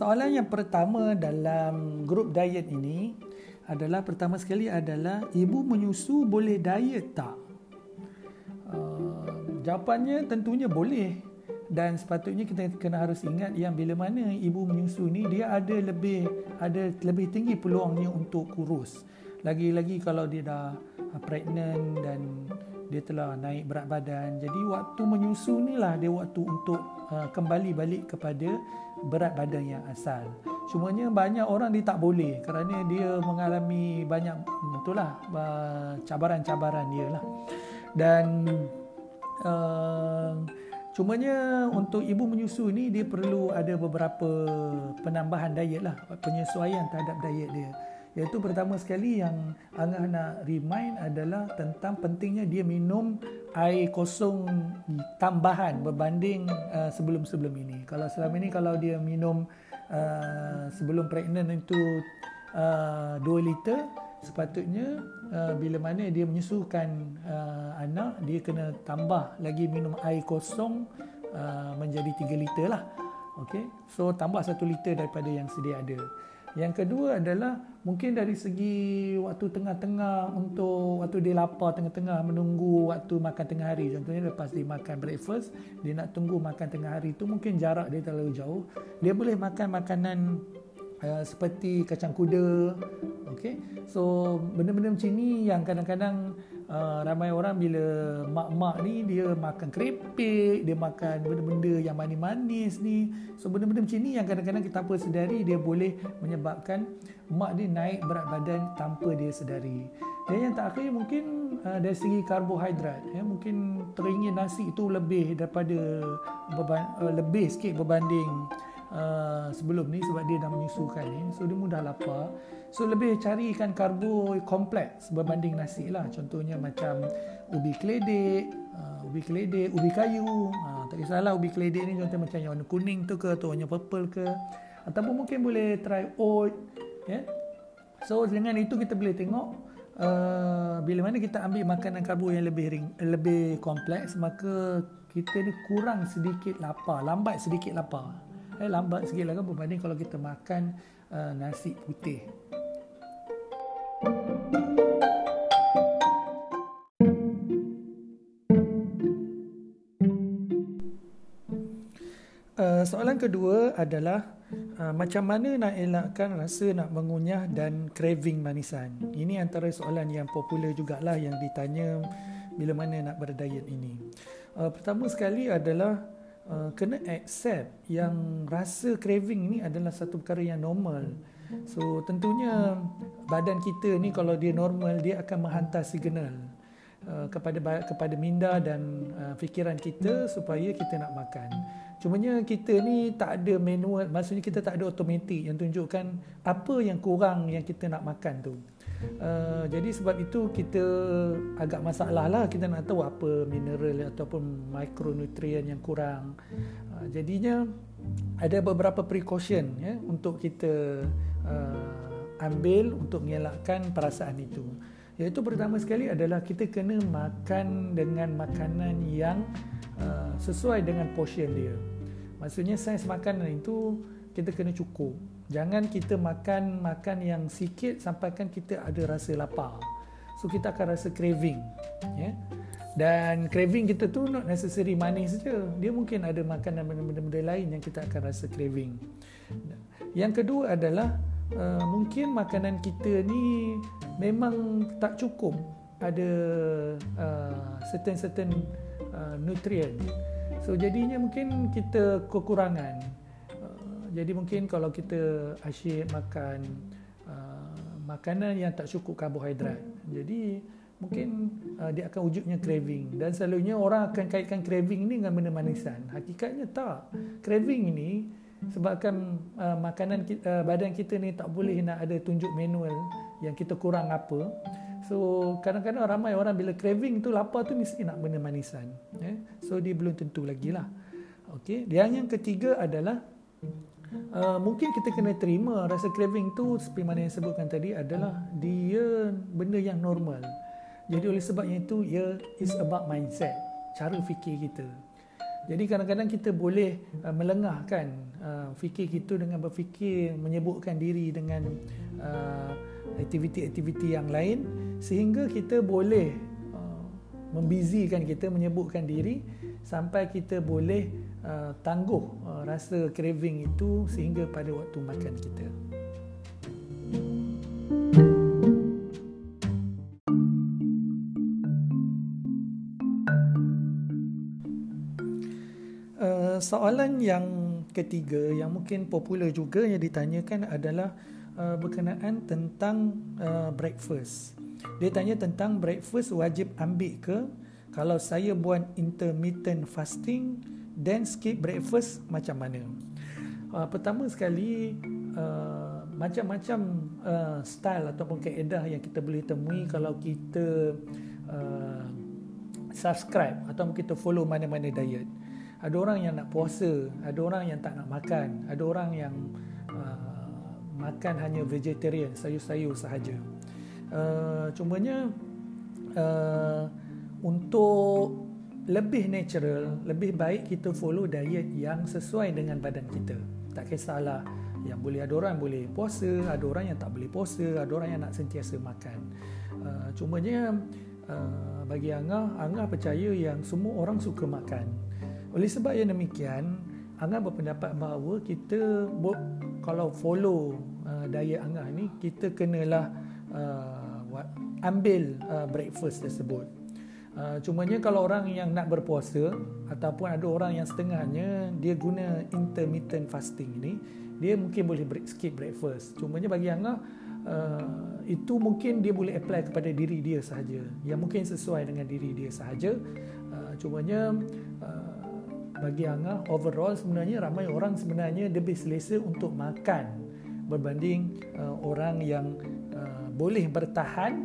soalan yang pertama dalam grup diet ini adalah pertama sekali adalah ibu menyusu boleh diet tak? Uh, jawapannya tentunya boleh dan sepatutnya kita kena harus ingat yang bila mana ibu menyusu ni dia ada lebih ada lebih tinggi peluangnya untuk kurus. Lagi-lagi kalau dia dah pregnant dan dia telah naik berat badan. Jadi waktu menyusu ni lah dia waktu untuk uh, kembali balik kepada berat badan yang asal. Cumanya banyak orang dia tak boleh kerana dia mengalami banyak itulah uh, cabaran-cabaran dia lah. Dan uh, Cumanya untuk ibu menyusu ni dia perlu ada beberapa penambahan diet lah, penyesuaian terhadap diet dia. Iaitu pertama sekali yang Angah nak remind adalah tentang pentingnya dia minum air kosong tambahan berbanding uh, sebelum-sebelum ini. Kalau selama ini kalau dia minum uh, sebelum pregnant itu uh, 2 liter, sepatutnya uh, bila mana dia menyusukan uh, anak, dia kena tambah lagi minum air kosong uh, menjadi 3 liter lah. Okay? So tambah 1 liter daripada yang sedia ada. Yang kedua adalah mungkin dari segi waktu tengah-tengah untuk waktu dia lapar tengah-tengah menunggu waktu makan tengah hari. Contohnya lepas dia makan breakfast, dia nak tunggu makan tengah hari tu mungkin jarak dia terlalu jauh. Dia boleh makan makanan uh, seperti kacang kuda. Okay. So benda-benda macam ni yang kadang-kadang uh, ramai orang bila mak-mak ni dia makan keripik, dia makan benda-benda yang manis-manis ni. So benda-benda macam ni yang kadang-kadang kita tanpa sedari dia boleh menyebabkan mak dia naik berat badan tanpa dia sedari. Dan yang terakhir mungkin uh, dari segi karbohidrat ya mungkin teringin nasi itu lebih daripada beban, uh, lebih sikit berbanding uh, sebelum ni sebab dia dah menyusukan ni so dia mudah lapar So lebih carikan karbo kompleks berbanding nasi lah. Contohnya macam ubi keledek, uh, ubi keledek, ubi kayu. Uh, tak kisahlah ubi keledek ni contohnya macam yang warna kuning tu ke atau warna purple ke. Ataupun mungkin boleh try oat. Yeah? So dengan itu kita boleh tengok uh, bila mana kita ambil makanan karbo yang lebih ring, lebih kompleks maka kita ni kurang sedikit lapar, lambat sedikit lapar. Eh, lambat sikit lah kan berbanding kalau kita makan uh, nasi putih. Uh, soalan kedua adalah uh, macam mana nak elakkan rasa nak mengunyah dan craving manisan. Ini antara soalan yang popular jugalah yang ditanya bila mana nak berdiet ini. Uh, pertama sekali adalah kena accept yang rasa craving ini adalah satu perkara yang normal. So tentunya badan kita ni kalau dia normal dia akan menghantar signal uh, kepada kepada minda dan uh, fikiran kita supaya kita nak makan. Cumanya kita ni tak ada manual, maksudnya kita tak ada automatik yang tunjukkan apa yang kurang yang kita nak makan tu. Uh, jadi sebab itu kita agak masalah lah kita nak tahu apa mineral ataupun mikronutrien yang kurang. Uh, jadinya ada beberapa precaution ya untuk kita uh, ambil untuk mengelakkan perasaan itu. Iaitu pertama sekali adalah kita kena makan dengan makanan yang uh, sesuai dengan portion dia. Maksudnya saiz makanan itu kita kena cukup. Jangan kita makan makan yang sikit sampaikan kita ada rasa lapar. So kita akan rasa craving, ya. Yeah? Dan craving kita tu not necessary manis saja. Dia mungkin ada makanan benda-benda lain yang kita akan rasa craving. Yang kedua adalah uh, mungkin makanan kita ni memang tak cukup ada uh, certain certain uh, nutrient so jadinya mungkin kita kekurangan uh, jadi mungkin kalau kita asyik makan uh, makanan yang tak cukup karbohidrat jadi mungkin uh, dia akan wujudnya craving. Dan selalunya orang akan kaitkan craving ni dengan benda manisan. Hakikatnya tak. Craving ini sebabkan uh, makanan kita, uh, badan kita ni tak boleh nak ada tunjuk manual yang kita kurang apa. So kadang-kadang ramai orang bila craving tu lapar tu mesti nak benda manisan eh? so dia belum tentu lagi lah. Okay. dan yang ketiga adalah uh, mungkin kita kena terima rasa craving tu seperti mana yang sebutkan tadi adalah dia benda yang normal jadi oleh sebabnya itu ia is about mindset cara fikir kita Jadi kadang-kadang kita boleh uh, melengahkan uh, fikir kita dengan berfikir menyebutkan diri dengan uh, aktiviti-aktiviti yang lain sehingga kita boleh uh, membizikan kita menyebutkan diri sampai kita boleh uh, tangguh uh, rasa craving itu sehingga pada waktu makan kita. Soalan yang ketiga yang mungkin popular juga yang ditanyakan adalah uh, berkenaan tentang uh, breakfast. Dia tanya tentang breakfast wajib ambil ke kalau saya buat intermittent fasting then skip breakfast macam mana? Uh, pertama sekali uh, macam-macam uh, style ataupun kaedah yang kita boleh temui kalau kita uh, subscribe atau kita follow mana-mana diet. Ada orang yang nak puasa, ada orang yang tak nak makan, ada orang yang uh, makan hanya vegetarian, sayur-sayur sahaja. Uh, cumanya uh, untuk lebih natural, lebih baik kita follow diet yang sesuai dengan badan kita. Tak kisahlah yang boleh ada orang boleh puasa, ada orang yang tak boleh puasa, ada orang yang nak sentiasa makan. Uh, cumanya uh, bagi Angah, Angah percaya yang semua orang suka makan. Oleh sebab yang demikian, Angah berpendapat bahawa kita kalau follow uh, diet Angah ni, kita kenalah uh, ambil uh, breakfast tersebut. Uh, cumanya kalau orang yang nak berpuasa ataupun ada orang yang setengahnya dia guna intermittent fasting ni, dia mungkin boleh break, skip breakfast. Cumanya bagi Angah uh, itu mungkin dia boleh apply kepada diri dia sahaja. Yang mungkin sesuai dengan diri dia sahaja. Uh, cumanya uh, bagi Angah overall sebenarnya ramai orang sebenarnya lebih selesa untuk makan berbanding uh, orang yang uh, boleh bertahan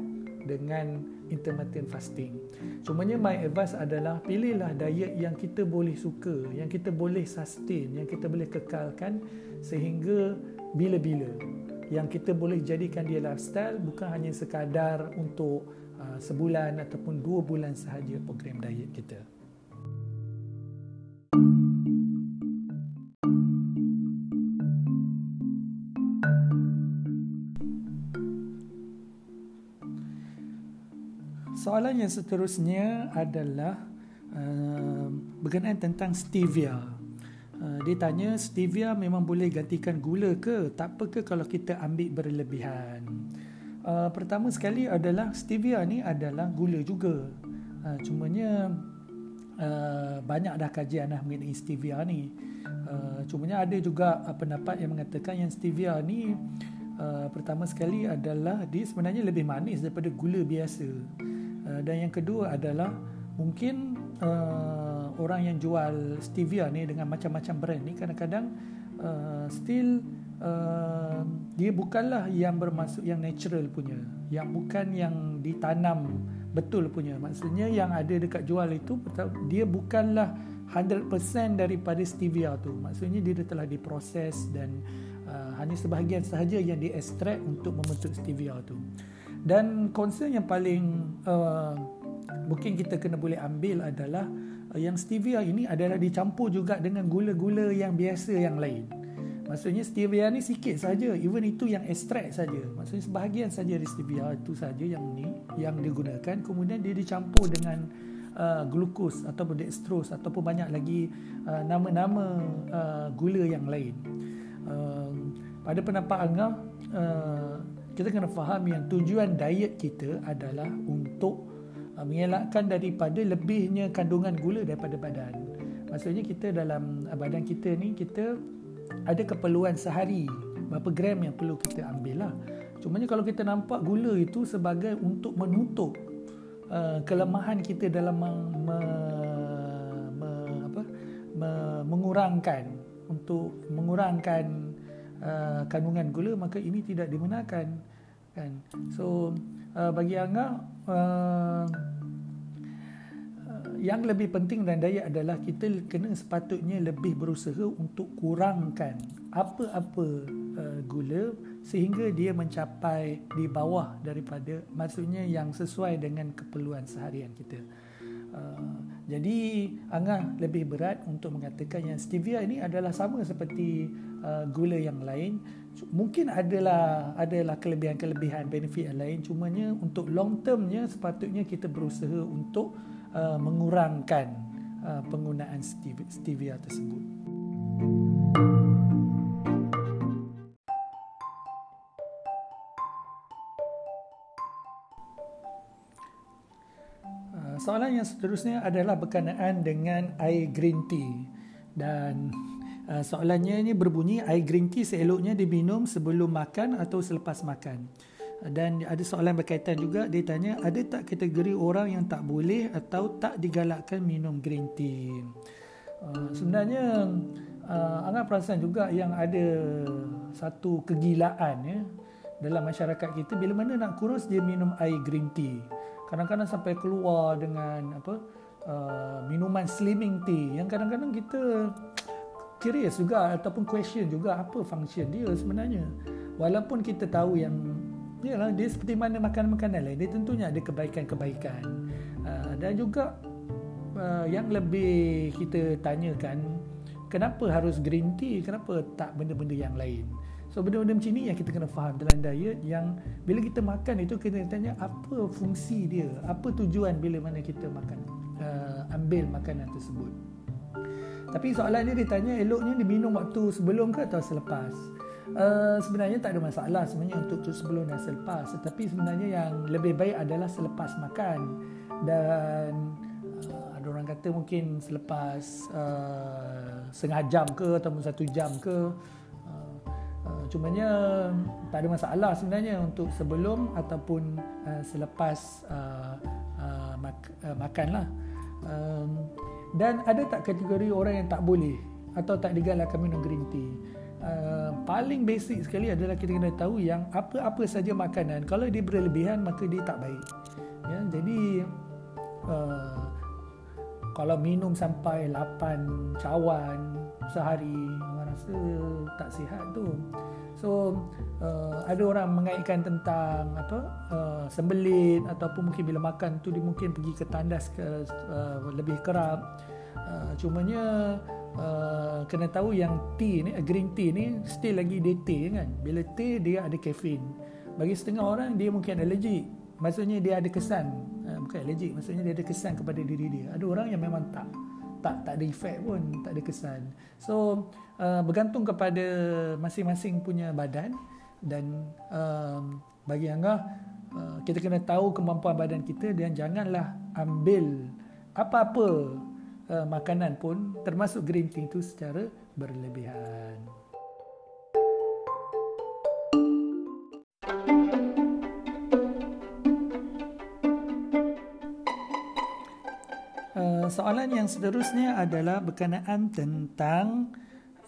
dengan intermittent fasting. Cumanya my advice adalah pilihlah diet yang kita boleh suka, yang kita boleh sustain, yang kita boleh kekalkan sehingga bila-bila. Yang kita boleh jadikan dia lifestyle bukan hanya sekadar untuk uh, sebulan ataupun dua bulan sahaja program diet kita. Soalan yang seterusnya adalah uh, berkenaan tentang stevia. Uh, dia tanya stevia memang boleh gantikan gula ke? Tak apa ke kalau kita ambil berlebihan? Uh, pertama sekali adalah stevia ni adalah gula juga. Uh, cumanya uh, banyak dah kajian lah mengenai stevia ni. Uh, cumanya ada juga uh, pendapat yang mengatakan yang stevia ni uh, pertama sekali adalah dia sebenarnya lebih manis daripada gula biasa. Uh, dan yang kedua adalah mungkin uh, orang yang jual stevia ni dengan macam-macam brand ni kadang-kadang uh, still uh, dia bukanlah yang bermaksud yang natural punya yang bukan yang ditanam betul punya. Maksudnya yang ada dekat jual itu dia bukanlah 100% daripada stevia tu. Maksudnya dia telah diproses dan uh, hanya sebahagian sahaja yang diekstrak untuk membentuk stevia tu dan concern yang paling uh, mungkin kita kena boleh ambil adalah uh, yang stevia ini adalah dicampur juga dengan gula-gula yang biasa yang lain. Maksudnya stevia ni sikit saja, even itu yang ekstrak saja. Maksudnya sebahagian saja dari stevia itu saja yang ni yang digunakan kemudian dia dicampur dengan uh, glukos atau dextrose ataupun banyak lagi uh, nama-nama uh, gula yang lain. Uh, pada pendapat Angah uh, kita kena faham yang tujuan diet kita adalah untuk uh, mengelakkan daripada lebihnya kandungan gula daripada badan. Maksudnya kita dalam uh, badan kita ni kita ada keperluan sehari berapa gram yang perlu kita ambil lah. Cumanya kalau kita nampak gula itu sebagai untuk menutup uh, kelemahan kita dalam me, me, me, apa, me, mengurangkan untuk mengurangkan uh, kandungan gula maka ini tidak dibenarkan kan? So uh, bagi angga uh, uh, yang lebih penting dan daya adalah kita kena sepatutnya lebih berusaha untuk kurangkan apa-apa uh, gula sehingga dia mencapai di bawah daripada maksudnya yang sesuai dengan keperluan seharian kita. Uh, Jadi Angah lebih berat untuk mengatakan yang stevia ini adalah sama seperti uh, gula yang lain. Mungkin adalah adalah kelebihan-kelebihan benefit yang lain cumanya untuk long termnya sepatutnya kita berusaha untuk uh, mengurangkan uh, penggunaan stevia, tersebut. Soalan yang seterusnya adalah berkenaan dengan air green tea. Dan uh, soalannya ini berbunyi air green tea seeloknya diminum sebelum makan atau selepas makan. Dan ada soalan berkaitan juga dia tanya ada tak kategori orang yang tak boleh atau tak digalakkan minum green tea? Uh, sebenarnya uh, Angah perasan juga yang ada satu kegilaan ya dalam masyarakat kita bila mana nak kurus dia minum air green tea kadang-kadang sampai keluar dengan apa uh, minuman slimming tea yang kadang-kadang kita curious juga ataupun question juga apa function dia sebenarnya. Walaupun kita tahu yang yalah dia seperti mana makanan-makanan lain dia tentunya ada kebaikan-kebaikan. Uh, dan juga uh, yang lebih kita tanyakan kenapa harus green tea? Kenapa tak benda-benda yang lain So benda-benda macam ni yang kita kena faham dalam diet yang bila kita makan itu kita tanya apa fungsi dia, apa tujuan bila mana kita makan uh, ambil makanan tersebut. Tapi soalan dia tanya eloknya diminum waktu sebelum ke atau selepas. Uh, sebenarnya tak ada masalah sebenarnya untuk tu sebelum dan selepas tetapi sebenarnya yang lebih baik adalah selepas makan dan uh, ada orang kata mungkin selepas uh, setengah jam ke ataupun satu jam ke cumanya tak ada masalah sebenarnya untuk sebelum ataupun uh, selepas uh, uh, mak- uh, makan lah. Um, dan ada tak kategori orang yang tak boleh atau tak digalakkan minum green tea? Uh, paling basic sekali adalah kita kena tahu yang apa-apa saja makanan kalau dia berlebihan maka dia tak baik. Ya, jadi uh, kalau minum sampai 8 cawan sehari rasa tak sihat tu. So uh, ada orang mengaitkan tentang apa uh, sembelit ataupun mungkin bila makan tu dia mungkin pergi ke tandas ke uh, lebih kerap. Uh, cumanya uh, kena tahu yang tea ni green tea ni still lagi dia tea kan. Bila tea dia ada kafein. Bagi setengah orang dia mungkin allergic. Maksudnya dia ada kesan. Uh, bukan allergic, maksudnya dia ada kesan kepada diri dia. Ada orang yang memang tak tak tak ada efek pun, tak ada kesan. So uh, bergantung kepada masing-masing punya badan dan uh, bagi angah uh, kita kena tahu kemampuan badan kita dan janganlah ambil apa-apa uh, makanan pun termasuk green tea itu secara berlebihan. Soalan yang seterusnya adalah berkenaan tentang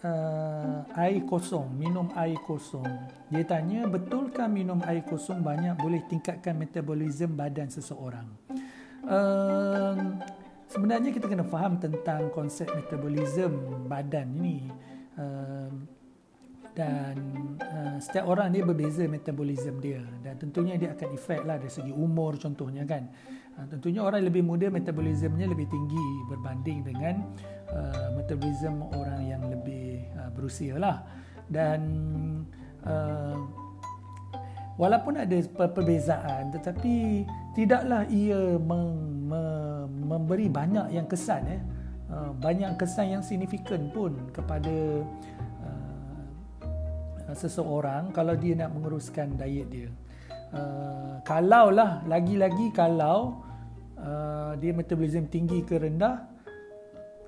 uh, air kosong, minum air kosong. Dia tanya, betulkah minum air kosong banyak boleh tingkatkan metabolisme badan seseorang? Uh, sebenarnya kita kena faham tentang konsep metabolisme badan ini. Uh, dan uh, setiap orang dia berbeza metabolisme dia dan tentunya dia akan efek lah dari segi umur contohnya kan tentunya orang lebih muda metabolismenya lebih tinggi berbanding dengan uh, metabolisme orang yang lebih uh, berusia lah dan uh, walaupun ada perbezaan tetapi tidaklah ia mem- mem- memberi banyak yang kesan eh uh, banyak kesan yang signifikan pun kepada Uh, seseorang kalau dia nak menguruskan diet dia. Uh, kalau lah lagi-lagi kalau uh, dia metabolism tinggi ke rendah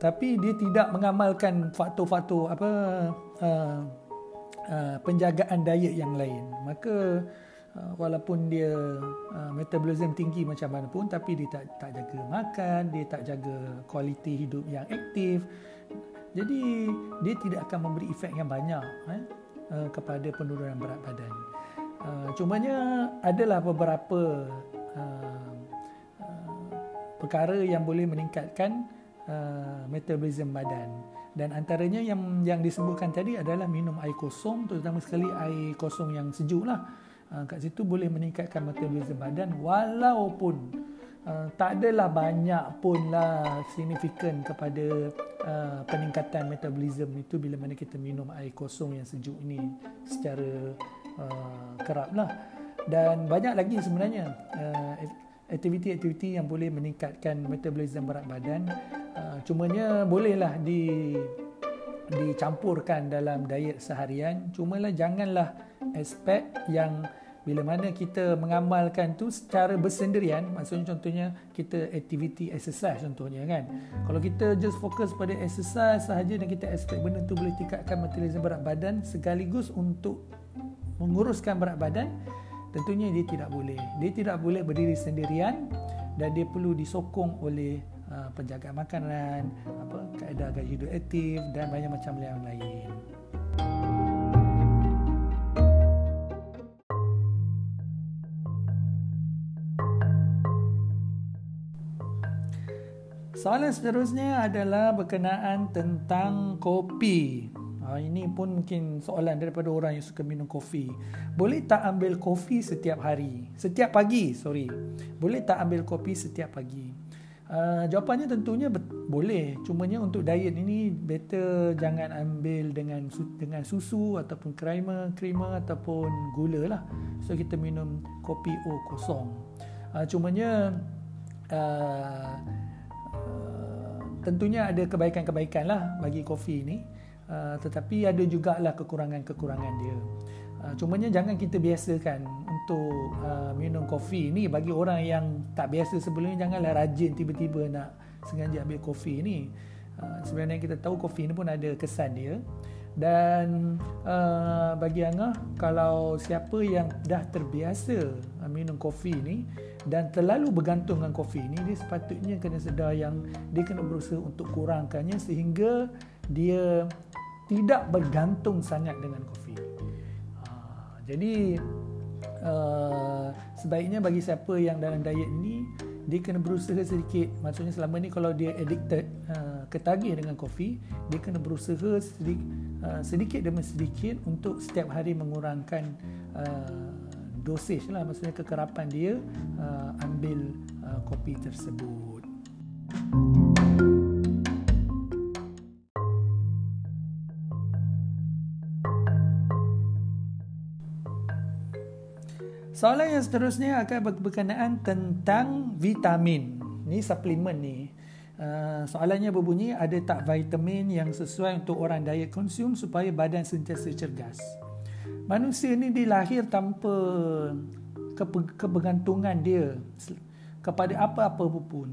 tapi dia tidak mengamalkan faktor-faktor apa uh, uh, penjagaan diet yang lain maka uh, walaupun dia uh, metabolism tinggi macam mana pun tapi dia tak tak jaga makan dia tak jaga kualiti hidup yang aktif jadi dia tidak akan memberi efek yang banyak eh? Uh, kepada penurunan berat badan. Uh, cumanya adalah beberapa uh, uh, perkara yang boleh meningkatkan uh, metabolisme badan dan antaranya yang yang disebutkan tadi adalah minum air kosong terutama sekali air kosong yang sejuk lah. Uh, kat situ boleh meningkatkan metabolisme badan walaupun uh, tak adalah banyak pun lah signifikan kepada uh, peningkatan metabolism itu bila mana kita minum air kosong yang sejuk ini secara uh, kerap lah dan banyak lagi sebenarnya uh, aktiviti-aktiviti yang boleh meningkatkan metabolism berat badan. Uh, cumanya bolehlah di dicampurkan dalam diet seharian. Cumalah janganlah aspek yang bila mana kita mengamalkan tu secara bersendirian. Maksudnya contohnya kita aktiviti exercise contohnya kan. Kalau kita just fokus pada exercise sahaja dan kita expect benda tu boleh tingkatkan metabolisme berat badan sekaligus untuk menguruskan berat badan tentunya dia tidak boleh dia tidak boleh berdiri sendirian dan dia perlu disokong oleh uh, penjaga makanan apa kaedah gaya hidup aktif dan banyak macam yang lain Soalan seterusnya adalah berkenaan tentang kopi. Ha, ini pun mungkin soalan daripada orang yang suka minum kopi. Boleh tak ambil kopi setiap hari? Setiap pagi, sorry. Boleh tak ambil kopi setiap pagi? Uh, jawapannya tentunya bet- boleh. Cumanya untuk diet ini better jangan ambil dengan su- dengan susu ataupun creamer, creamer ataupun gula lah. So kita minum kopi O kosong. Uh, cumanya uh, tentunya ada kebaikan-kebaikan lah bagi kopi ini uh, tetapi ada jugalah kekurangan-kekurangan dia. Uh, cumanya jangan kita biasakan untuk uh, minum kopi ini bagi orang yang tak biasa sebelumnya janganlah rajin tiba-tiba nak sengaja ambil kopi ini uh, sebenarnya kita tahu kopi ini pun ada kesan dia. Dan uh, bagi Angah kalau siapa yang dah terbiasa uh, minum kopi ini dan terlalu bergantung dengan kopi ini dia sepatutnya kena sedar yang dia kena berusaha untuk kurangkannya sehingga dia tidak bergantung sangat dengan kopi. Uh, jadi uh, sebaiknya bagi siapa yang dalam diet ini dia kena berusaha sedikit. Maksudnya selama ni kalau dia addicted uh, ketagih dengan kopi dia kena berusaha sedikit, uh, sedikit demi sedikit untuk setiap hari mengurangkan uh, dosage lah. Maksudnya kekerapan dia uh, ambil uh, kopi tersebut Soalan yang seterusnya akan berkenaan tentang vitamin. Ni suplemen ni. Uh, soalannya berbunyi ada tak vitamin yang sesuai untuk orang diet konsum supaya badan sentiasa cergas. Manusia ni dilahir tanpa kebergantungan dia kepada apa-apa pun.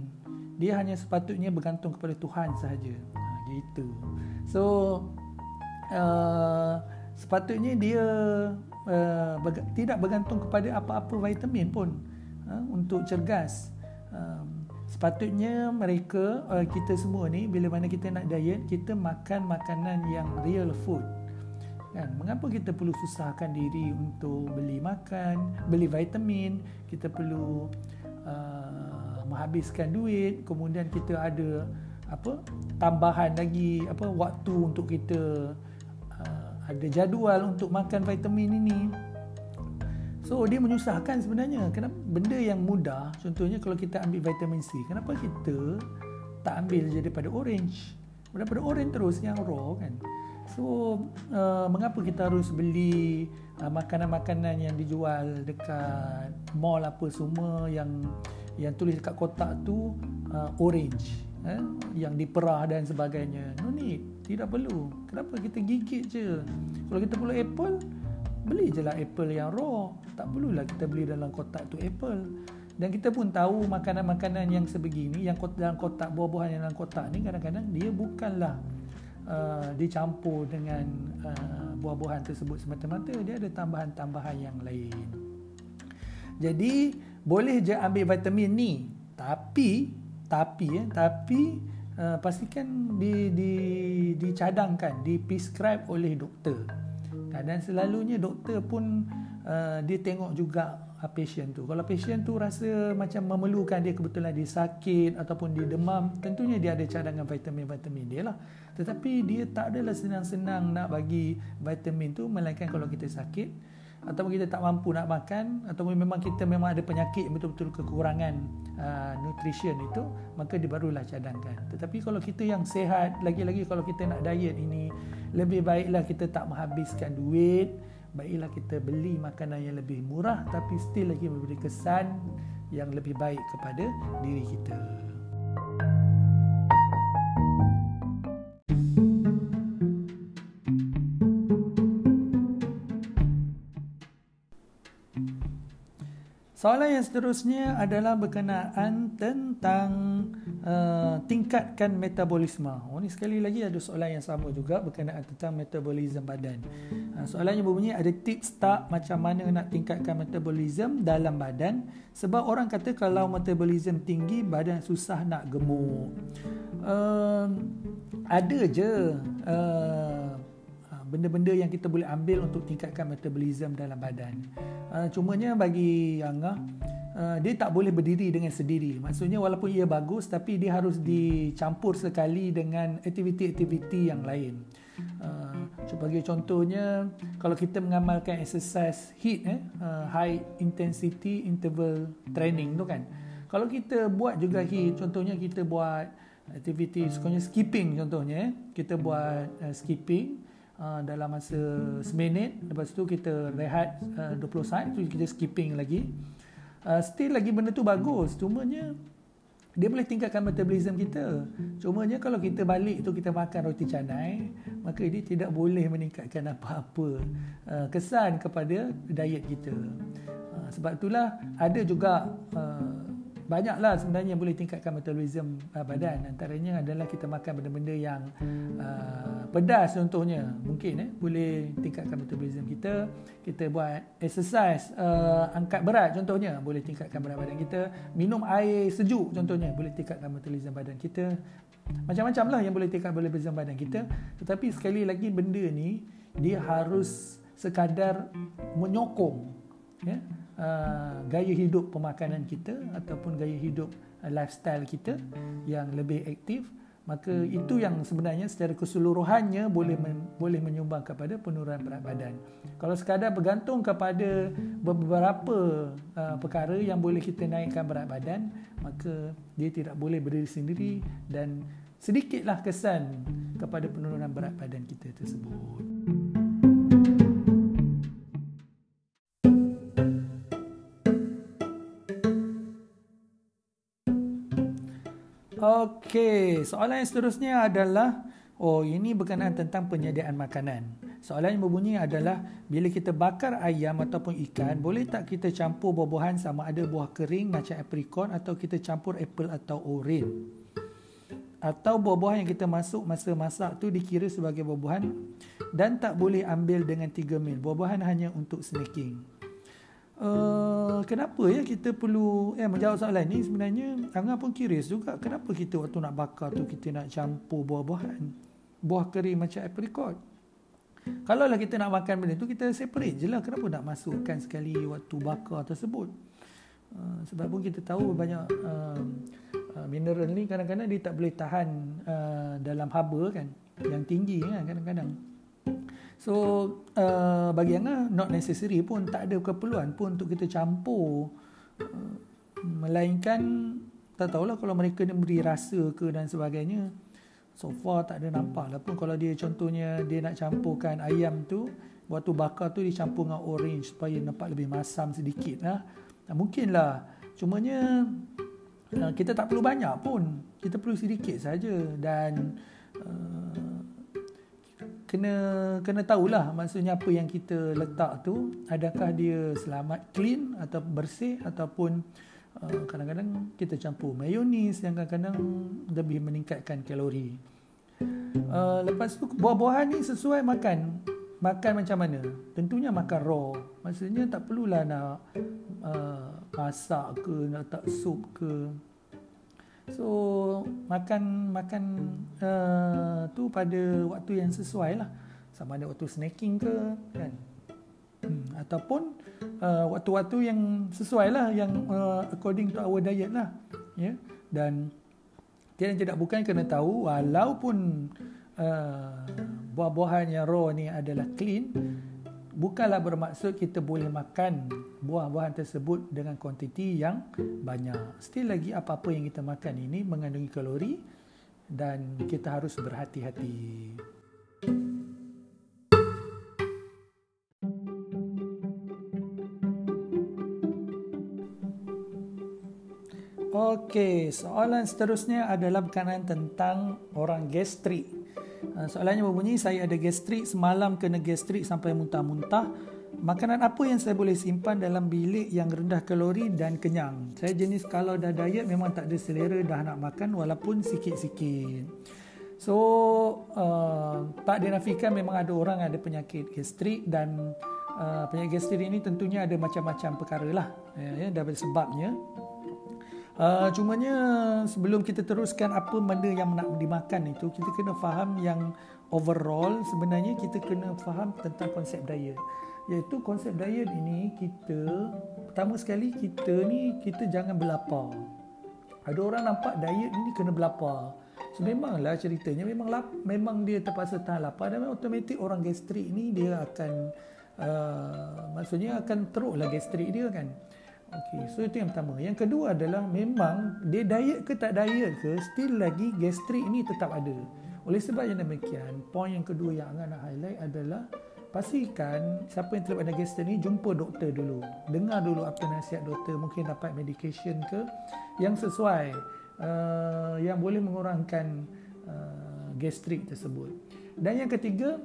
Dia hanya sepatutnya bergantung kepada Tuhan sahaja. Ha, gitu. So uh, sepatutnya dia uh, berg- tidak bergantung kepada apa-apa vitamin pun uh, untuk cergas. Uh, sepatutnya mereka uh, kita semua ni bila mana kita nak diet kita makan makanan yang real food. Kan? Mengapa kita perlu susahkan diri untuk beli makan, beli vitamin, kita perlu uh, menghabiskan duit, kemudian kita ada apa tambahan lagi apa waktu untuk kita ada jadual untuk makan vitamin ini. So dia menyusahkan sebenarnya. Kenapa benda yang mudah, contohnya kalau kita ambil vitamin C, kenapa kita tak ambil je daripada orange? Daripada orange terus yang raw kan. So uh, mengapa kita harus beli uh, makanan-makanan yang dijual dekat mall apa semua yang yang tulis dekat kotak tu uh, orange eh, yang diperah dan sebagainya. No need. Tidak perlu. Kenapa kita gigit je? Kalau kita perlu apple, beli je lah apple yang raw. Tak perlulah kita beli dalam kotak tu apple. Dan kita pun tahu makanan-makanan yang sebegini, yang dalam kotak, buah-buahan yang dalam kotak ni kadang-kadang dia bukanlah uh, dicampur dengan uh, buah-buahan tersebut semata-mata. Dia ada tambahan-tambahan yang lain. Jadi, boleh je ambil vitamin ni. Tapi, tapi, eh, tapi uh, pastikan di, di, dicadangkan, diprescribe oleh doktor. Dan selalunya doktor pun uh, dia tengok juga uh, patient tu. Kalau patient tu rasa macam memerlukan dia kebetulan dia sakit ataupun dia demam, tentunya dia ada cadangan vitamin-vitamin dia lah. Tetapi dia tak adalah senang-senang nak bagi vitamin tu melainkan kalau kita sakit ataupun kita tak mampu nak makan ataupun memang kita memang ada penyakit betul-betul kekurangan uh, nutrition itu maka dia barulah cadangkan tetapi kalau kita yang sehat lagi-lagi kalau kita nak diet ini lebih baiklah kita tak menghabiskan duit baiklah kita beli makanan yang lebih murah tapi still lagi memberi kesan yang lebih baik kepada diri kita. Soalan yang seterusnya adalah berkenaan tentang uh, tingkatkan metabolisme. Oh ni sekali lagi ada soalan yang sama juga berkenaan tentang metabolisme badan. Uh, soalannya berbunyi ada tips tak macam mana nak tingkatkan metabolisme dalam badan sebab orang kata kalau metabolisme tinggi badan susah nak gemuk. Uh, ada je uh, benda-benda yang kita boleh ambil untuk tingkatkan metabolisme dalam badan. Uh, cumanya bagi Angah, uh, dia tak boleh berdiri dengan sendiri. Maksudnya walaupun ia bagus tapi dia harus dicampur sekali dengan aktiviti-aktiviti yang lain. Uh, sebagai contohnya kalau kita mengamalkan exercise HIIT eh uh, high intensity interval training tu kan kalau kita buat juga HIIT contohnya kita buat aktiviti sekurang skipping contohnya eh kita buat uh, skipping uh, dalam masa seminit. Lepas tu kita rehat uh, 20 saat. Tu kita skipping lagi. Uh, still lagi benda tu bagus. Cumanya dia boleh tingkatkan metabolism kita. Cumanya kalau kita balik tu kita makan roti canai maka ini tidak boleh meningkatkan apa-apa uh, kesan kepada diet kita. Uh, sebab itulah ada juga uh, banyaklah sebenarnya yang boleh tingkatkan metabolisme uh, badan. Antaranya adalah kita makan benda-benda yang uh, pedas contohnya. Mungkin eh boleh tingkatkan metabolisme kita. Kita buat exercise uh, angkat berat contohnya. Boleh tingkatkan berat badan kita. Minum air sejuk contohnya. Boleh tingkatkan metabolisme badan kita. Macam-macam lah yang boleh tingkatkan metabolisme badan kita. Tetapi sekali lagi benda ni dia harus sekadar menyokong ya uh, gaya hidup pemakanan kita ataupun gaya hidup uh, lifestyle kita yang lebih aktif maka itu yang sebenarnya secara keseluruhannya boleh men, boleh menyumbang kepada penurunan berat badan. Kalau sekadar bergantung kepada beberapa uh, perkara yang boleh kita naikkan berat badan, maka dia tidak boleh berdiri sendiri dan sedikitlah kesan kepada penurunan berat badan kita tersebut. Okey, soalan yang seterusnya adalah oh ini berkenaan tentang penyediaan makanan. Soalan yang berbunyi adalah bila kita bakar ayam ataupun ikan, boleh tak kita campur buah-buahan sama ada buah kering macam aprikot atau kita campur apple atau orange? Atau buah-buahan yang kita masuk masa masak tu dikira sebagai buah-buahan dan tak boleh ambil dengan 3 mil. Buah-buahan hanya untuk snacking. Uh, kenapa ya kita perlu eh menjawab soalan ni? Sebenarnya Angah pun curious juga. Kenapa kita waktu nak bakar tu kita nak campur buah-buahan? Buah kering macam apricot kalau lah kita nak makan benda tu kita separate je lah. Kenapa nak masukkan sekali waktu bakar tersebut? Uh, sebab pun kita tahu banyak uh, uh, mineral ni kadang-kadang dia tak boleh tahan uh, dalam haba kan. Yang tinggi kan kadang-kadang So uh, bagi Angah not necessary pun tak ada keperluan pun untuk kita campur. Uh, melainkan tak tahulah kalau mereka ni beri rasa ke dan sebagainya. So far tak ada nampak lah pun. Kalau dia contohnya dia nak campurkan ayam tu waktu bakar tu dicampur dengan orange supaya nampak lebih masam sedikit lah. Nah, mungkin lah. Cumanya uh, kita tak perlu banyak pun. Kita perlu sedikit saja. Dan uh, kena kena tahulah maksudnya apa yang kita letak tu adakah dia selamat clean atau bersih ataupun uh, kadang-kadang kita campur mayonis yang kadang-kadang lebih meningkatkan kalori. Uh, lepas tu buah-buahan ni sesuai makan makan macam mana? Tentunya makan raw. Maksudnya tak perlulah nak uh, masak ke nak tak sup ke So makan makan uh, tu pada waktu yang sesuai lah sama ada waktu snacking ke kan hmm, ataupun uh, waktu-waktu yang sesuai lah yang uh, according to our diet lah ya yeah? dan tiada tidak bukan kena tahu walaupun uh, buah-buahan yang raw ni adalah clean bukanlah bermaksud kita boleh makan buah-buahan tersebut dengan kuantiti yang banyak. Still lagi apa-apa yang kita makan ini mengandungi kalori dan kita harus berhati-hati. Okey, soalan seterusnya adalah berkenaan tentang orang gastrik. Ah, soalannya berbunyi, saya ada gastrik, semalam kena gastrik sampai muntah-muntah. Makanan apa yang saya boleh simpan dalam bilik yang rendah kalori dan kenyang? Saya jenis kalau dah diet memang tak ada selera dah nak makan walaupun sikit-sikit. So, uh, tak dinafikan memang ada orang ada penyakit gastrik dan uh, penyakit gastrik ini tentunya ada macam-macam perkara lah. Ya, ya, dah sebabnya. Uh, cumanya sebelum kita teruskan apa benda yang nak dimakan itu kita kena faham yang overall sebenarnya kita kena faham tentang konsep diet. Iaitu konsep diet ini kita pertama sekali kita ni kita jangan berlapar. Ada orang nampak diet ini kena berlapar. So, memanglah ceritanya memang lap, memang dia terpaksa tahan lapar dan automatik orang gastrik ni dia akan uh, maksudnya akan teruklah gastrik dia kan Okey, so itu yang pertama. Yang kedua adalah memang dia diet ke tak diet ke, still lagi gastrik ni tetap ada. Oleh sebab yang demikian, poin yang kedua yang Angah nak highlight adalah pastikan siapa yang terlibat dengan gastrik ni jumpa doktor dulu. Dengar dulu apa nasihat doktor, mungkin dapat medication ke yang sesuai uh, yang boleh mengurangkan uh, gastrik tersebut. Dan yang ketiga,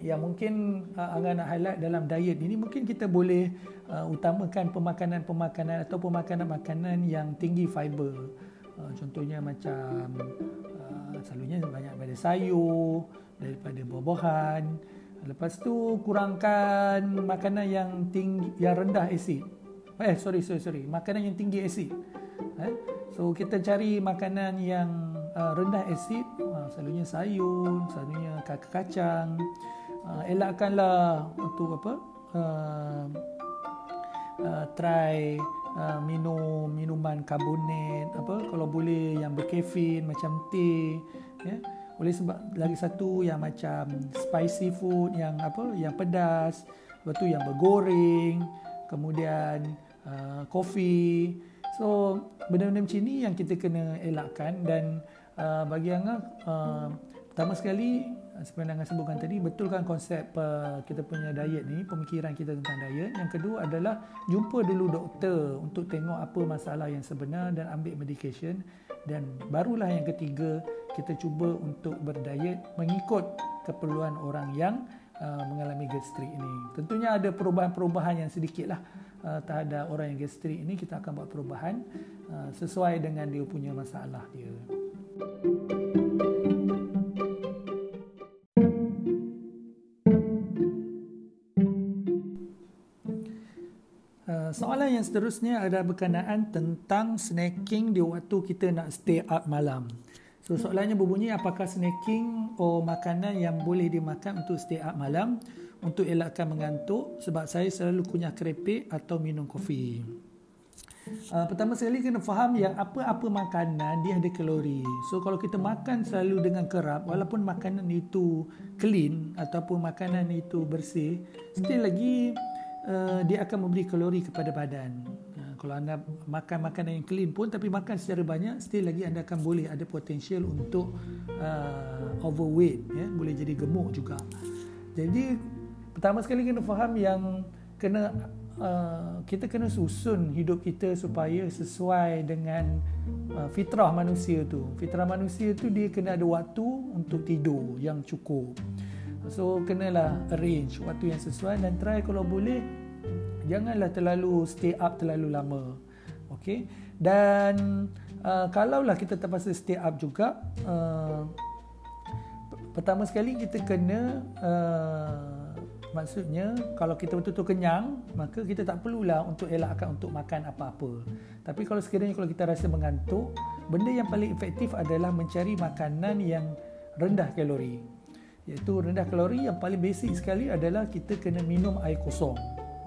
yang mungkin uh, Angah nak highlight dalam diet ini mungkin kita boleh uh, utamakan pemakanan-pemakanan atau pemakanan-makanan yang tinggi fiber. Uh, contohnya macam uh, selalunya banyak daripada sayur, daripada buah-buahan. Lepas tu kurangkan makanan yang tinggi yang rendah asid. Eh sorry sorry sorry, makanan yang tinggi asid. Eh? So kita cari makanan yang uh, rendah asid, uh, selalunya sayur, selalunya kacang-kacang uh, elakkanlah untuk apa uh, uh, try uh, minum minuman karbonat apa kalau boleh yang berkafein macam teh ya yeah. oleh sebab lagi satu yang macam spicy food yang apa yang pedas lepas tu yang bergoreng kemudian uh, kopi so benda-benda macam ni yang kita kena elakkan dan uh, bagi Angah uh, pertama sekali seperti yang sebutkan tadi betulkan konsep uh, kita punya diet ni pemikiran kita tentang diet. Yang kedua adalah jumpa dulu doktor untuk tengok apa masalah yang sebenar dan ambil medication. Dan barulah yang ketiga kita cuba untuk berdiet mengikut keperluan orang yang uh, mengalami gastrik ini tentunya ada perubahan-perubahan yang sedikitlah uh, terhadap orang yang gastrik ini kita akan buat perubahan uh, sesuai dengan dia punya masalah dia soalan yang seterusnya adalah berkenaan tentang snacking di waktu kita nak stay up malam. So soalannya berbunyi apakah snacking atau makanan yang boleh dimakan untuk stay up malam untuk elakkan mengantuk sebab saya selalu kunyah kerepek atau minum kopi. Uh, pertama sekali kena faham yang apa-apa makanan dia ada kalori. So kalau kita makan selalu dengan kerap walaupun makanan itu clean ataupun makanan itu bersih, still lagi uh, dia akan memberi kalori kepada badan. Uh, kalau anda makan makanan yang clean pun tapi makan secara banyak, still lagi anda akan boleh ada potensial untuk uh, overweight, ya, boleh jadi gemuk juga. Jadi pertama sekali kena faham yang kena uh, kita kena susun hidup kita supaya sesuai dengan uh, fitrah manusia tu. Fitrah manusia tu dia kena ada waktu untuk tidur yang cukup. So kenalah arrange waktu yang sesuai dan try kalau boleh janganlah terlalu stay up terlalu lama. Okay. Dan uh, kalaulah kita terpaksa stay up juga uh, pertama sekali kita kena uh, maksudnya kalau kita betul-betul kenyang maka kita tak perlulah untuk elakkan untuk makan apa-apa. Tapi kalau sekiranya kalau kita rasa mengantuk, benda yang paling efektif adalah mencari makanan yang rendah kalori iaitu rendah kalori yang paling basic sekali adalah kita kena minum air kosong.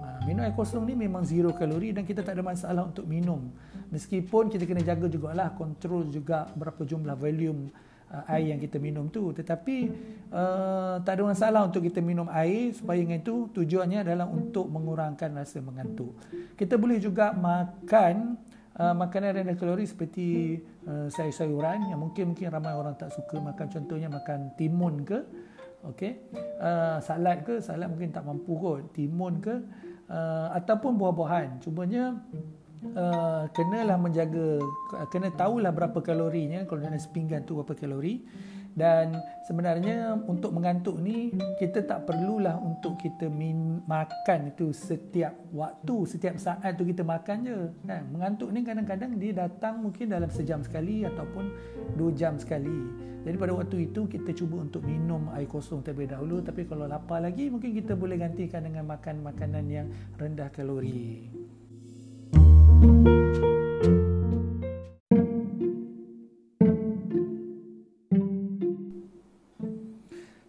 Ha, minum air kosong ni memang zero kalori dan kita tak ada masalah untuk minum. Meskipun kita kena jaga jugalah kontrol juga berapa jumlah volume uh, air yang kita minum tu tetapi uh, tak ada masalah untuk kita minum air supaya dengan itu tujuannya adalah untuk mengurangkan rasa mengantuk kita boleh juga makan uh, makanan rendah kalori seperti uh, sayur-sayuran yang mungkin mungkin ramai orang tak suka makan contohnya makan timun ke okey? Uh, salad ke salad mungkin tak mampu kot. Timun ke uh, ataupun buah-buahan. Cumanya uh, kenalah menjaga kena tahulah berapa kalorinya. Kalau dalam sepinggan tu berapa kalori. Dan sebenarnya untuk mengantuk ni kita tak perlulah untuk kita min, makan itu setiap waktu setiap saat tu kita makan je. Kan? Mengantuk ni kadang-kadang dia datang mungkin dalam sejam sekali ataupun dua jam sekali jadi pada waktu itu kita cuba untuk minum air kosong terlebih dahulu. Tapi kalau lapar lagi mungkin kita boleh gantikan dengan makan makanan yang rendah kalori.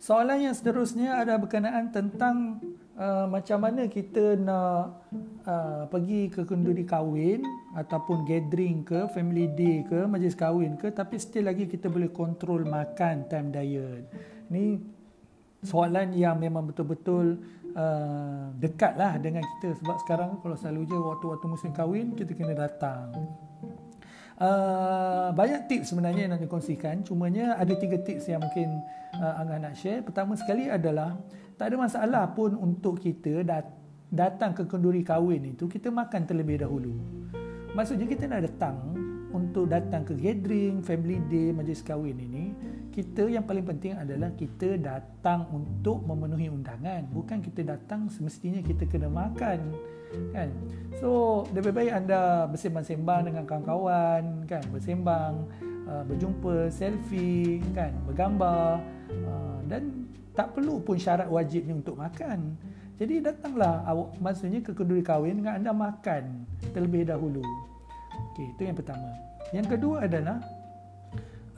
Soalan yang seterusnya ada berkenaan tentang uh, macam mana kita nak uh, pergi ke kenduri kahwin ataupun gathering ke, family day ke, majlis kahwin ke tapi still lagi kita boleh kontrol makan time diet. Ni soalan yang memang betul-betul uh, dekat lah dengan kita sebab sekarang kalau selalu je waktu-waktu musim kahwin kita kena datang. Uh, banyak tips sebenarnya yang nak dikongsikan cumanya ada tiga tips yang mungkin uh, Angah nak share. Pertama sekali adalah tak ada masalah pun untuk kita dat- datang ke kenduri kahwin itu kita makan terlebih dahulu. Maksudnya kita nak datang untuk datang ke gathering, family day, majlis kahwin ini, kita yang paling penting adalah kita datang untuk memenuhi undangan. Bukan kita datang semestinya kita kena makan. Kan? So, lebih baik anda bersembang-sembang dengan kawan-kawan, kan? bersembang, uh, berjumpa, selfie, kan? bergambar uh, dan tak perlu pun syarat wajibnya untuk makan. Jadi datanglah awak maksudnya ke kenduri kahwin dengan anda makan terlebih dahulu. Okey, itu yang pertama. Yang kedua adalah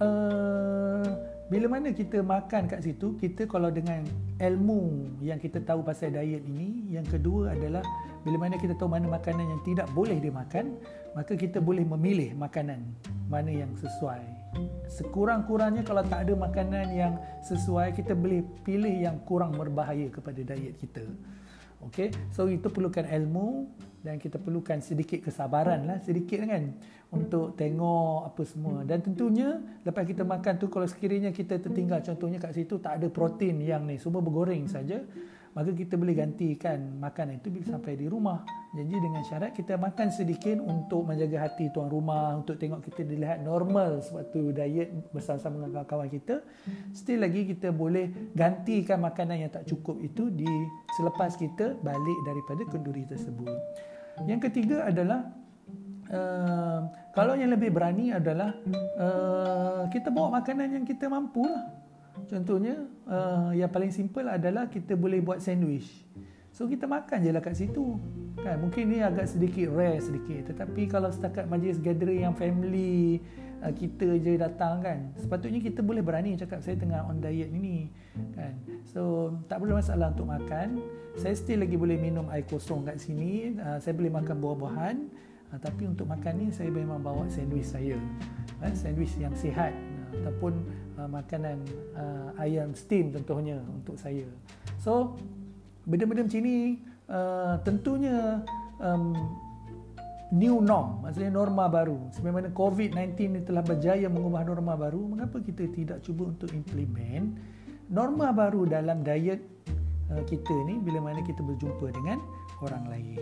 uh, bila mana kita makan kat situ, kita kalau dengan ilmu yang kita tahu pasal diet ini, yang kedua adalah bila mana kita tahu mana makanan yang tidak boleh dimakan, maka kita boleh memilih makanan mana yang sesuai. Sekurang-kurangnya kalau tak ada makanan yang sesuai, kita boleh pilih yang kurang berbahaya kepada diet kita. Okey, so itu perlukan ilmu dan kita perlukan sedikit kesabaran lah, sedikit kan? Untuk tengok apa semua. Dan tentunya lepas kita makan tu kalau sekiranya kita tertinggal contohnya kat situ tak ada protein yang ni, semua bergoreng saja, maka kita boleh gantikan makanan itu bila sampai di rumah. Jadi dengan syarat kita makan sedikit untuk menjaga hati tuan rumah, untuk tengok kita dilihat normal sewaktu diet bersama-sama dengan kawan-kawan kita. Still lagi kita boleh gantikan makanan yang tak cukup itu di selepas kita balik daripada kenduri tersebut. Yang ketiga adalah uh, kalau yang lebih berani adalah uh, kita bawa makanan yang kita mampu lah. Contohnya uh, yang paling simple adalah kita boleh buat sandwich. So kita makan je lah kat situ. Kan mungkin ni agak sedikit rare sedikit tetapi kalau setakat majlis gathering yang family uh, kita je datang kan sepatutnya kita boleh berani cakap saya tengah on diet ni kan. So tak perlu masalah untuk makan. Saya still lagi boleh minum air kosong kat sini. Uh, saya boleh makan buah-buahan. Uh, tapi untuk makan ni saya memang bawa sandwich saya. Uh, sandwich yang sihat uh, ataupun uh, makanan uh, ayam steam contohnya untuk saya. So benda-benda macam ni uh, tentunya um, new norm, maksudnya norma baru. Sebagaimana COVID-19 ini telah berjaya mengubah norma baru, mengapa kita tidak cuba untuk implement norma baru dalam diet uh, kita ni bila mana kita berjumpa dengan orang lain.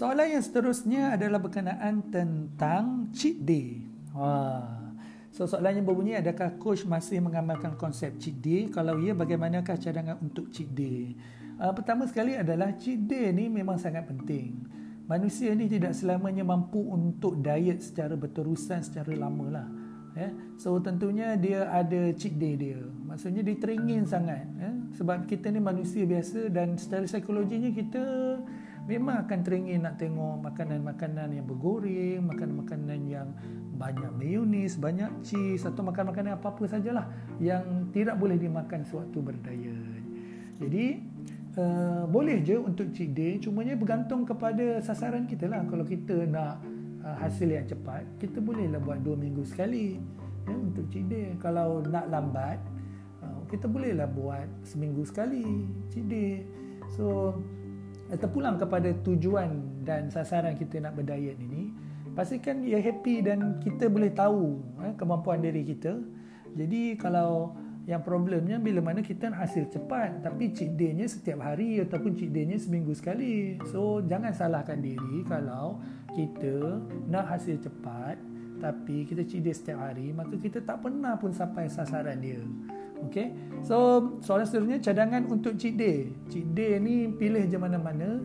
Soalan yang seterusnya adalah berkenaan tentang cheat day. Wah. So soalannya berbunyi adakah coach masih mengamalkan konsep cheat day? Kalau ya bagaimanakah cadangan untuk cheat day? Uh, pertama sekali adalah cheat day ni memang sangat penting. Manusia ni tidak selamanya mampu untuk diet secara berterusan secara lama lah. Ya. So tentunya dia ada cheat day dia. Maksudnya dia teringin sangat. Ya. Sebab kita ni manusia biasa dan secara psikologinya kita memang akan teringin nak tengok makanan-makanan yang bergoreng, makanan-makanan yang banyak mayonis, banyak cheese atau makanan-makanan apa-apa sajalah yang tidak boleh dimakan sewaktu berdaya. Jadi uh, boleh je untuk cheat day cumanya bergantung kepada sasaran kita lah. Kalau kita nak uh, hasil yang cepat kita bolehlah buat dua minggu sekali ya, untuk cheat day. Kalau nak lambat uh, kita bolehlah buat seminggu sekali cheat day. So terpulang kepada tujuan dan sasaran kita nak berdiet ini pastikan ia happy dan kita boleh tahu eh, kemampuan diri kita. Jadi kalau yang problemnya bila mana kita nak hasil cepat tapi cheat day-nya setiap hari ataupun cheat day-nya seminggu sekali. So jangan salahkan diri kalau kita nak hasil cepat tapi kita cheat day setiap hari maka kita tak pernah pun sampai sasaran dia Okay. So soalan seterusnya cadangan untuk cheat day. Cheat day ni pilih je mana-mana.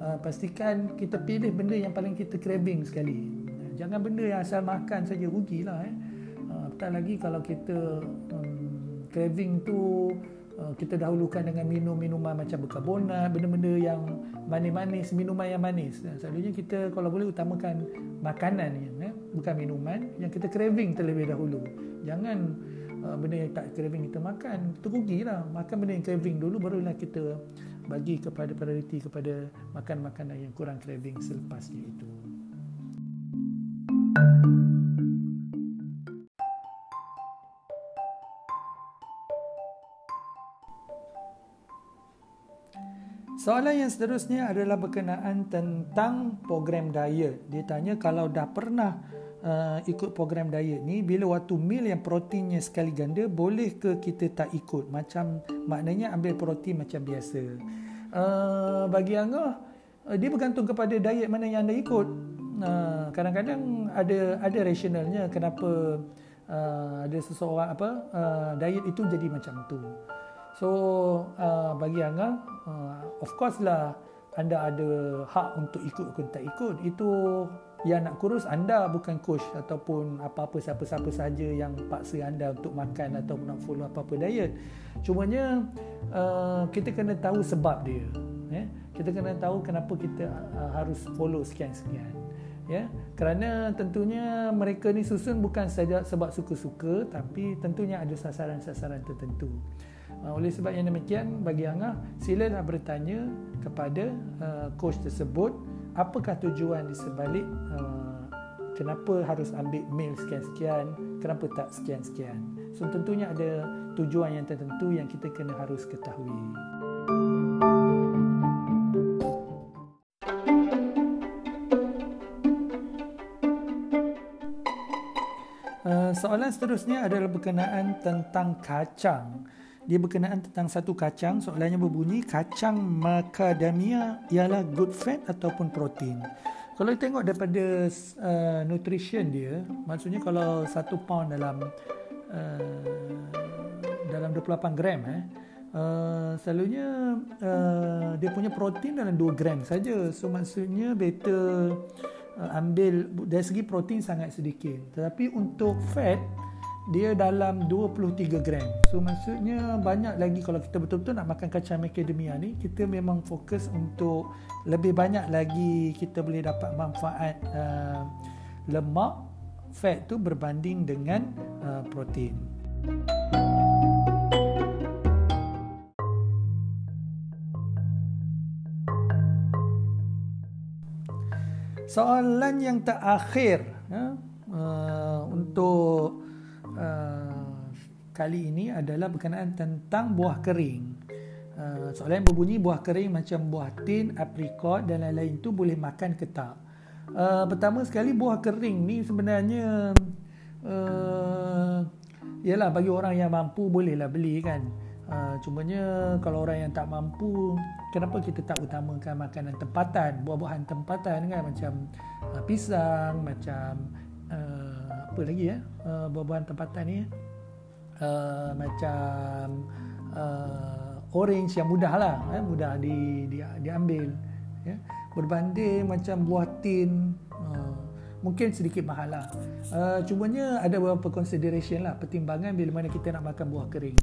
Uh, pastikan kita pilih benda yang paling kita craving sekali. Jangan benda yang asal makan saja rugilah eh. Apatah lagi kalau kita um, craving tu uh, kita dahulukan dengan minum minuman macam berkarbonat, benda-benda yang manis-manis, minuman yang manis. Uh, selalunya kita kalau boleh utamakan makanan ya, eh? bukan minuman yang kita craving terlebih dahulu. Jangan uh, benda yang tak craving kita makan terugi lah makan benda yang craving dulu barulah kita bagi kepada prioriti kepada makan makanan yang kurang craving selepasnya itu Soalan yang seterusnya adalah berkenaan tentang program diet. Dia tanya kalau dah pernah uh, ikut program diet ni bila waktu meal yang proteinnya sekali ganda boleh ke kita tak ikut? Macam maknanya ambil protein macam biasa. Uh, bagi Angah uh, dia bergantung kepada diet mana yang anda ikut. Uh, kadang-kadang ada ada rationalnya kenapa uh, ada seseorang apa uh, diet itu jadi macam tu. So uh, bagi Angah uh, of course lah anda ada hak untuk ikut atau tak ikut. Itu yang nak kurus anda bukan coach ataupun apa-apa siapa-siapa saja yang paksa anda untuk makan atau nak follow apa-apa diet. Cumanya uh, kita kena tahu sebab dia. Ya? Kita kena tahu kenapa kita uh, harus follow sekian-sekian. Ya? Kerana tentunya mereka ni susun bukan saja sebab suka-suka tapi tentunya ada sasaran-sasaran tertentu. Uh, oleh sebab yang demikian bagi Angah silalah bertanya kepada uh, coach tersebut apakah tujuan di sebalik uh, kenapa harus ambil mail sekian-sekian kenapa tak sekian-sekian? So tentunya ada tujuan yang tertentu yang kita kena harus ketahui. Uh, soalan seterusnya adalah berkenaan tentang kacang dia berkenaan tentang satu kacang soalannya berbunyi kacang macadamia ialah good fat ataupun protein. Kalau kita tengok daripada uh, nutrition dia maksudnya kalau satu pound dalam uh, dalam 28 gram eh Uh, selalunya uh, dia punya protein dalam 2 gram saja. So maksudnya better uh, ambil dari segi protein sangat sedikit. Tetapi untuk fat dia dalam 23 gram. So maksudnya banyak lagi kalau kita betul-betul nak makan kacang macadamia ni, kita memang fokus untuk lebih banyak lagi kita boleh dapat manfaat uh, lemak fat tu berbanding dengan uh, protein. Soalan yang terakhir uh, uh, untuk Uh, kali ini adalah berkenaan tentang buah kering. Uh, soalan yang berbunyi buah kering macam buah tin, aprikot dan lain-lain itu boleh makan ke tak? Uh, pertama sekali buah kering ni sebenarnya uh, yalah bagi orang yang mampu bolehlah beli kan. Uh, cumanya kalau orang yang tak mampu kenapa kita tak utamakan makanan tempatan buah-buahan tempatan kan macam uh, pisang macam uh, apa lagi ya uh, buah-buahan tempatan ni uh, macam uh, orange yang mudah lah eh, mudah di, di diambil ya. Berbanding macam buah tin uh, mungkin sedikit mahal lah. Uh, cumanya ada beberapa consideration lah pertimbangan bila mana kita nak makan buah kering.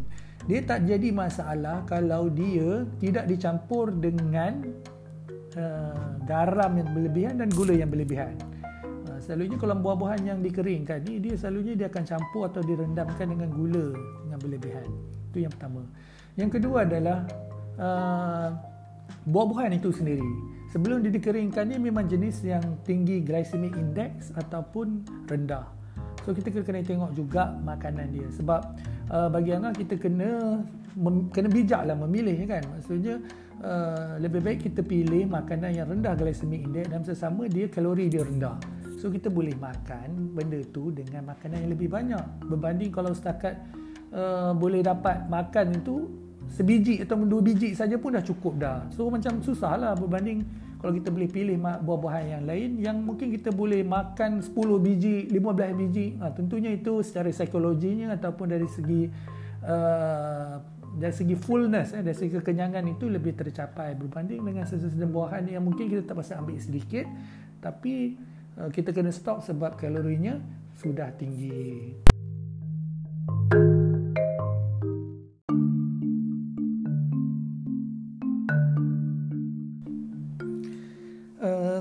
Dia tak jadi masalah kalau dia tidak dicampur dengan uh, garam yang berlebihan dan gula yang berlebihan selalunya kalau buah-buahan yang dikeringkan ni dia selalunya dia akan campur atau direndamkan dengan gula dengan berlebihan. Itu yang pertama. Yang kedua adalah uh, buah-buahan itu sendiri sebelum dia dikeringkan ni memang jenis yang tinggi glycemic index ataupun rendah. So kita kena tengok juga makanan dia sebab uh, bagi Angah kita kena mem, kena bijaklah memilih kan. Maksudnya uh, lebih baik kita pilih makanan yang rendah glycemic index dan sesama dia kalori dia rendah. So kita boleh makan benda tu dengan makanan yang lebih banyak berbanding kalau setakat uh, boleh dapat makan itu sebiji atau dua biji saja pun dah cukup dah. So macam susahlah berbanding kalau kita boleh pilih buah-buahan yang lain yang mungkin kita boleh makan 10 biji, 15 biji. Ha, tentunya itu secara psikologinya ataupun dari segi uh, dari segi fullness eh, dari segi kekenyangan itu lebih tercapai berbanding dengan sesuatu buahan yang mungkin kita tak pasal ambil sedikit tapi kita kena stop sebab kalorinya sudah tinggi.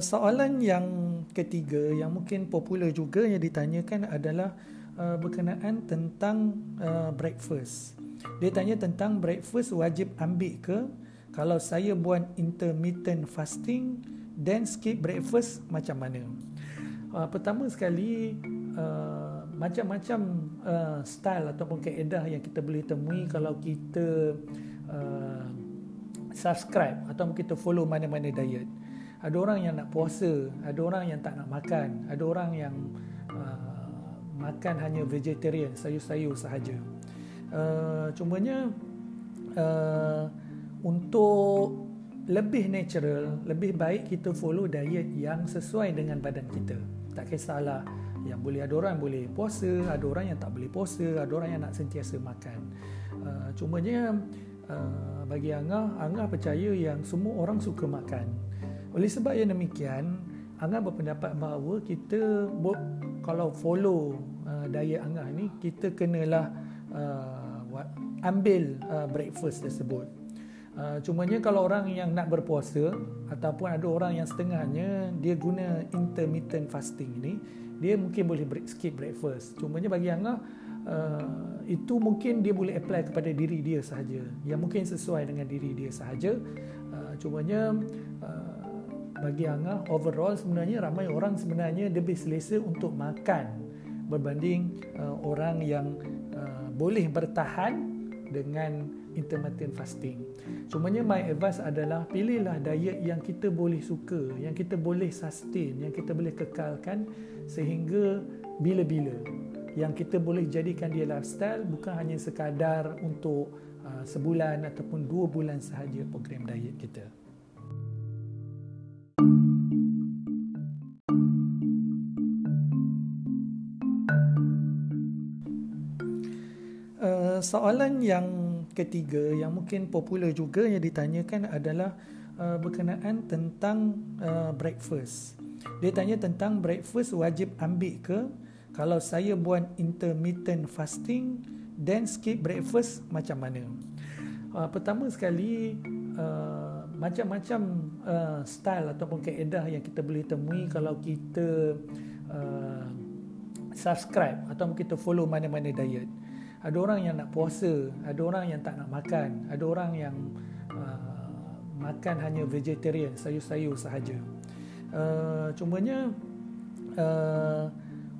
soalan yang ketiga yang mungkin popular juga yang ditanyakan adalah uh, berkenaan tentang uh, breakfast. Dia tanya tentang breakfast wajib ambil ke kalau saya buat intermittent fasting then skip breakfast macam mana? Uh, pertama sekali uh, macam-macam uh, style ataupun kaedah yang kita boleh temui kalau kita uh, subscribe atau kita follow mana-mana diet. Ada orang yang nak puasa, ada orang yang tak nak makan, ada orang yang uh, makan hanya vegetarian, sayur-sayur sahaja. Uh, cumanya uh, untuk lebih natural, lebih baik kita follow diet yang sesuai dengan badan kita. Tak kisahlah yang boleh ada orang boleh puasa, ada orang yang tak boleh puasa, ada orang yang nak sentiasa makan. Uh, cumanya uh, bagi Angah, Angah percaya yang semua orang suka makan. Oleh sebab yang demikian, Angah berpendapat bahawa kita kalau follow uh, diet Angah ni, kita kenalah uh, ambil uh, breakfast tersebut. Uh, cumanya kalau orang yang nak berpuasa ataupun ada orang yang setengahnya dia guna intermittent fasting ni, dia mungkin boleh break, skip breakfast. Cumanya bagi Angah uh, itu mungkin dia boleh apply kepada diri dia sahaja. Yang mungkin sesuai dengan diri dia sahaja. Uh, cumanya uh, bagi Angah overall sebenarnya ramai orang sebenarnya lebih selesa untuk makan berbanding uh, orang yang uh, boleh bertahan dengan intermittent fasting. Cumanya my advice adalah pilihlah diet yang kita boleh suka, yang kita boleh sustain, yang kita boleh kekalkan sehingga bila-bila. Yang kita boleh jadikan dia lifestyle bukan hanya sekadar untuk uh, sebulan ataupun dua bulan sahaja program diet kita. soalan yang ketiga yang mungkin popular juga yang ditanyakan adalah uh, berkenaan tentang uh, breakfast. Dia tanya tentang breakfast wajib ambil ke kalau saya buat intermittent fasting then skip breakfast macam mana? Uh, pertama sekali uh, macam-macam uh, style ataupun kaedah yang kita boleh temui kalau kita uh, subscribe atau kita follow mana-mana diet. Ada orang yang nak puasa, ada orang yang tak nak makan, ada orang yang uh, makan hanya vegetarian, sayur-sayur sahaja. Uh, cumanya uh,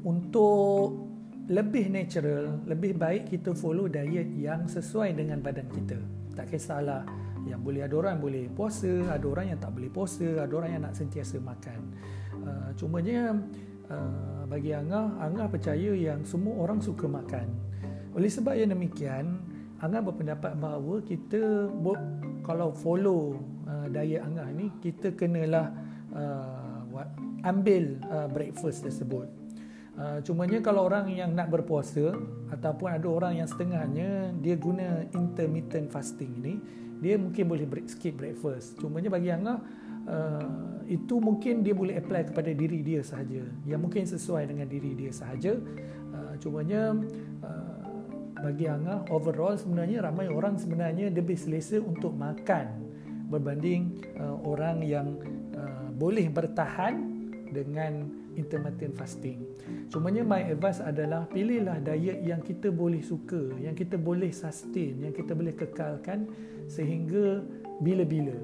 untuk lebih natural, lebih baik kita follow diet yang sesuai dengan badan kita. Tak kisahlah yang boleh ada orang boleh puasa, ada orang yang tak boleh puasa, ada orang yang nak sentiasa makan. Uh, cumanya uh, bagi Angah, Angah percaya yang semua orang suka makan. Oleh sebab yang demikian, Angah berpendapat bahawa kita kalau follow uh, diet Angah ni, kita kenalah uh, ambil uh, breakfast tersebut. Uh, cumanya kalau orang yang nak berpuasa ataupun ada orang yang setengahnya dia guna intermittent fasting ni, dia mungkin boleh break, skip breakfast. Cumanya bagi Angah uh, itu mungkin dia boleh apply kepada diri dia sahaja. Yang mungkin sesuai dengan diri dia sahaja. Uh, cumanya uh, bagi Angah overall sebenarnya ramai orang sebenarnya lebih selesa untuk makan berbanding uh, orang yang uh, boleh bertahan dengan intermittent fasting. Cumanya my advice adalah pilihlah diet yang kita boleh suka, yang kita boleh sustain, yang kita boleh kekalkan sehingga bila-bila.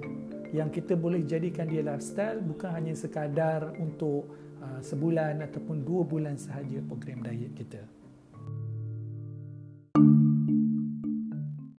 yang kita boleh jadikan dia lifestyle bukan hanya sekadar untuk uh, sebulan ataupun dua bulan sahaja program diet kita.